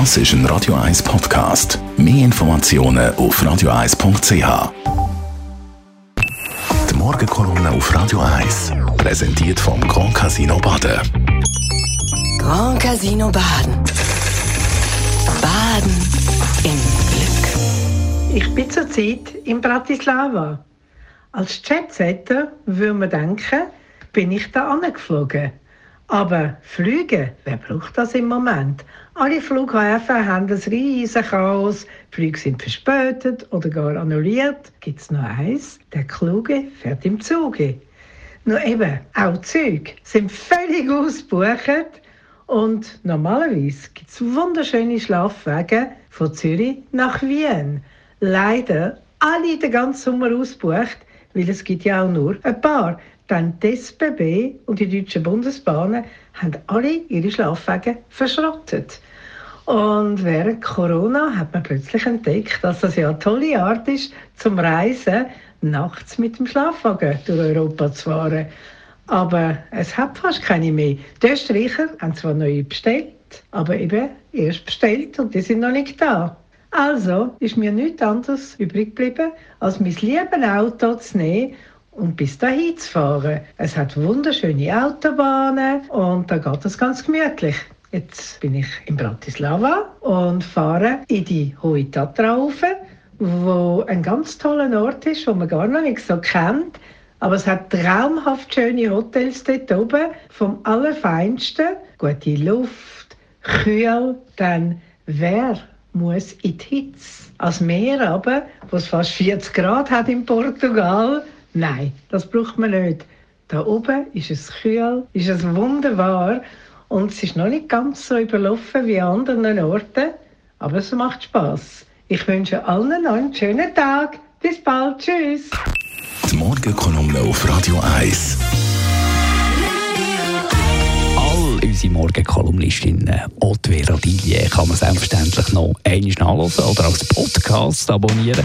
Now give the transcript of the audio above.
Das ist ein Radio 1 Podcast. Mehr Informationen auf radio1.ch. Die Morgenkolumne auf Radio 1 präsentiert vom Grand Casino Baden. Grand Casino Baden. Baden im Glück. Ich bin zurzeit in Bratislava. Als Jetsetter würde man denken, bin ich da angeflogen. Aber Flüge, wer braucht das im Moment? Alle Flughäfen haben ein riesiges Chaos. Die Flüge sind verspätet oder gar annulliert. Gibt es noch eins? Der Kluge fährt im Zuge. Nur eben, auch Züge sind völlig ausgebucht. Und normalerweise gibt es wunderschöne Schlafwege von Zürich nach Wien. Leider alle den ganzen Sommer ausgebucht, weil es gibt ja auch nur ein paar. Dann die SBB und die Deutschen Bundesbahnen haben alle ihre Schlafwege verschrottet. Und während Corona hat man plötzlich entdeckt, dass das ja eine tolle Art ist, zum Reisen nachts mit dem Schlafwagen durch Europa zu fahren. Aber es hat fast keine mehr. Die Österreicher haben zwar neue bestellt, aber eben erst bestellt und die sind noch nicht da. Also ist mir nichts anderes übrig geblieben, als mein liebes Auto zu nehmen und bis dahin zu fahren. Es hat wunderschöne Autobahnen und da geht es ganz gemütlich. Jetzt bin ich in Bratislava und fahre in die Hohe Tatra rauf, wo ein ganz toller Ort ist, wo man gar noch nicht so kennt. Aber es hat traumhaft schöne Hotels dort oben, vom Allerfeinsten. Gute Luft, kühl, dann wer muss in die Hitze? Als Meer aber, wo es fast 40 Grad hat in Portugal, Nein, das braucht man nicht. Da oben ist es kühl, ist es wunderbar und es ist noch nicht ganz so überlaufen wie an anderen Orten, aber es macht Spaß. Ich wünsche allen noch einen schönen Tag. Bis bald. Tschüss. Die Morgenkolumne auf Radio 1. All unsere Morgenkolumnistinnen und Vera Dilie kann man selbstverständlich noch einmal nachlesen oder als Podcast abonnieren.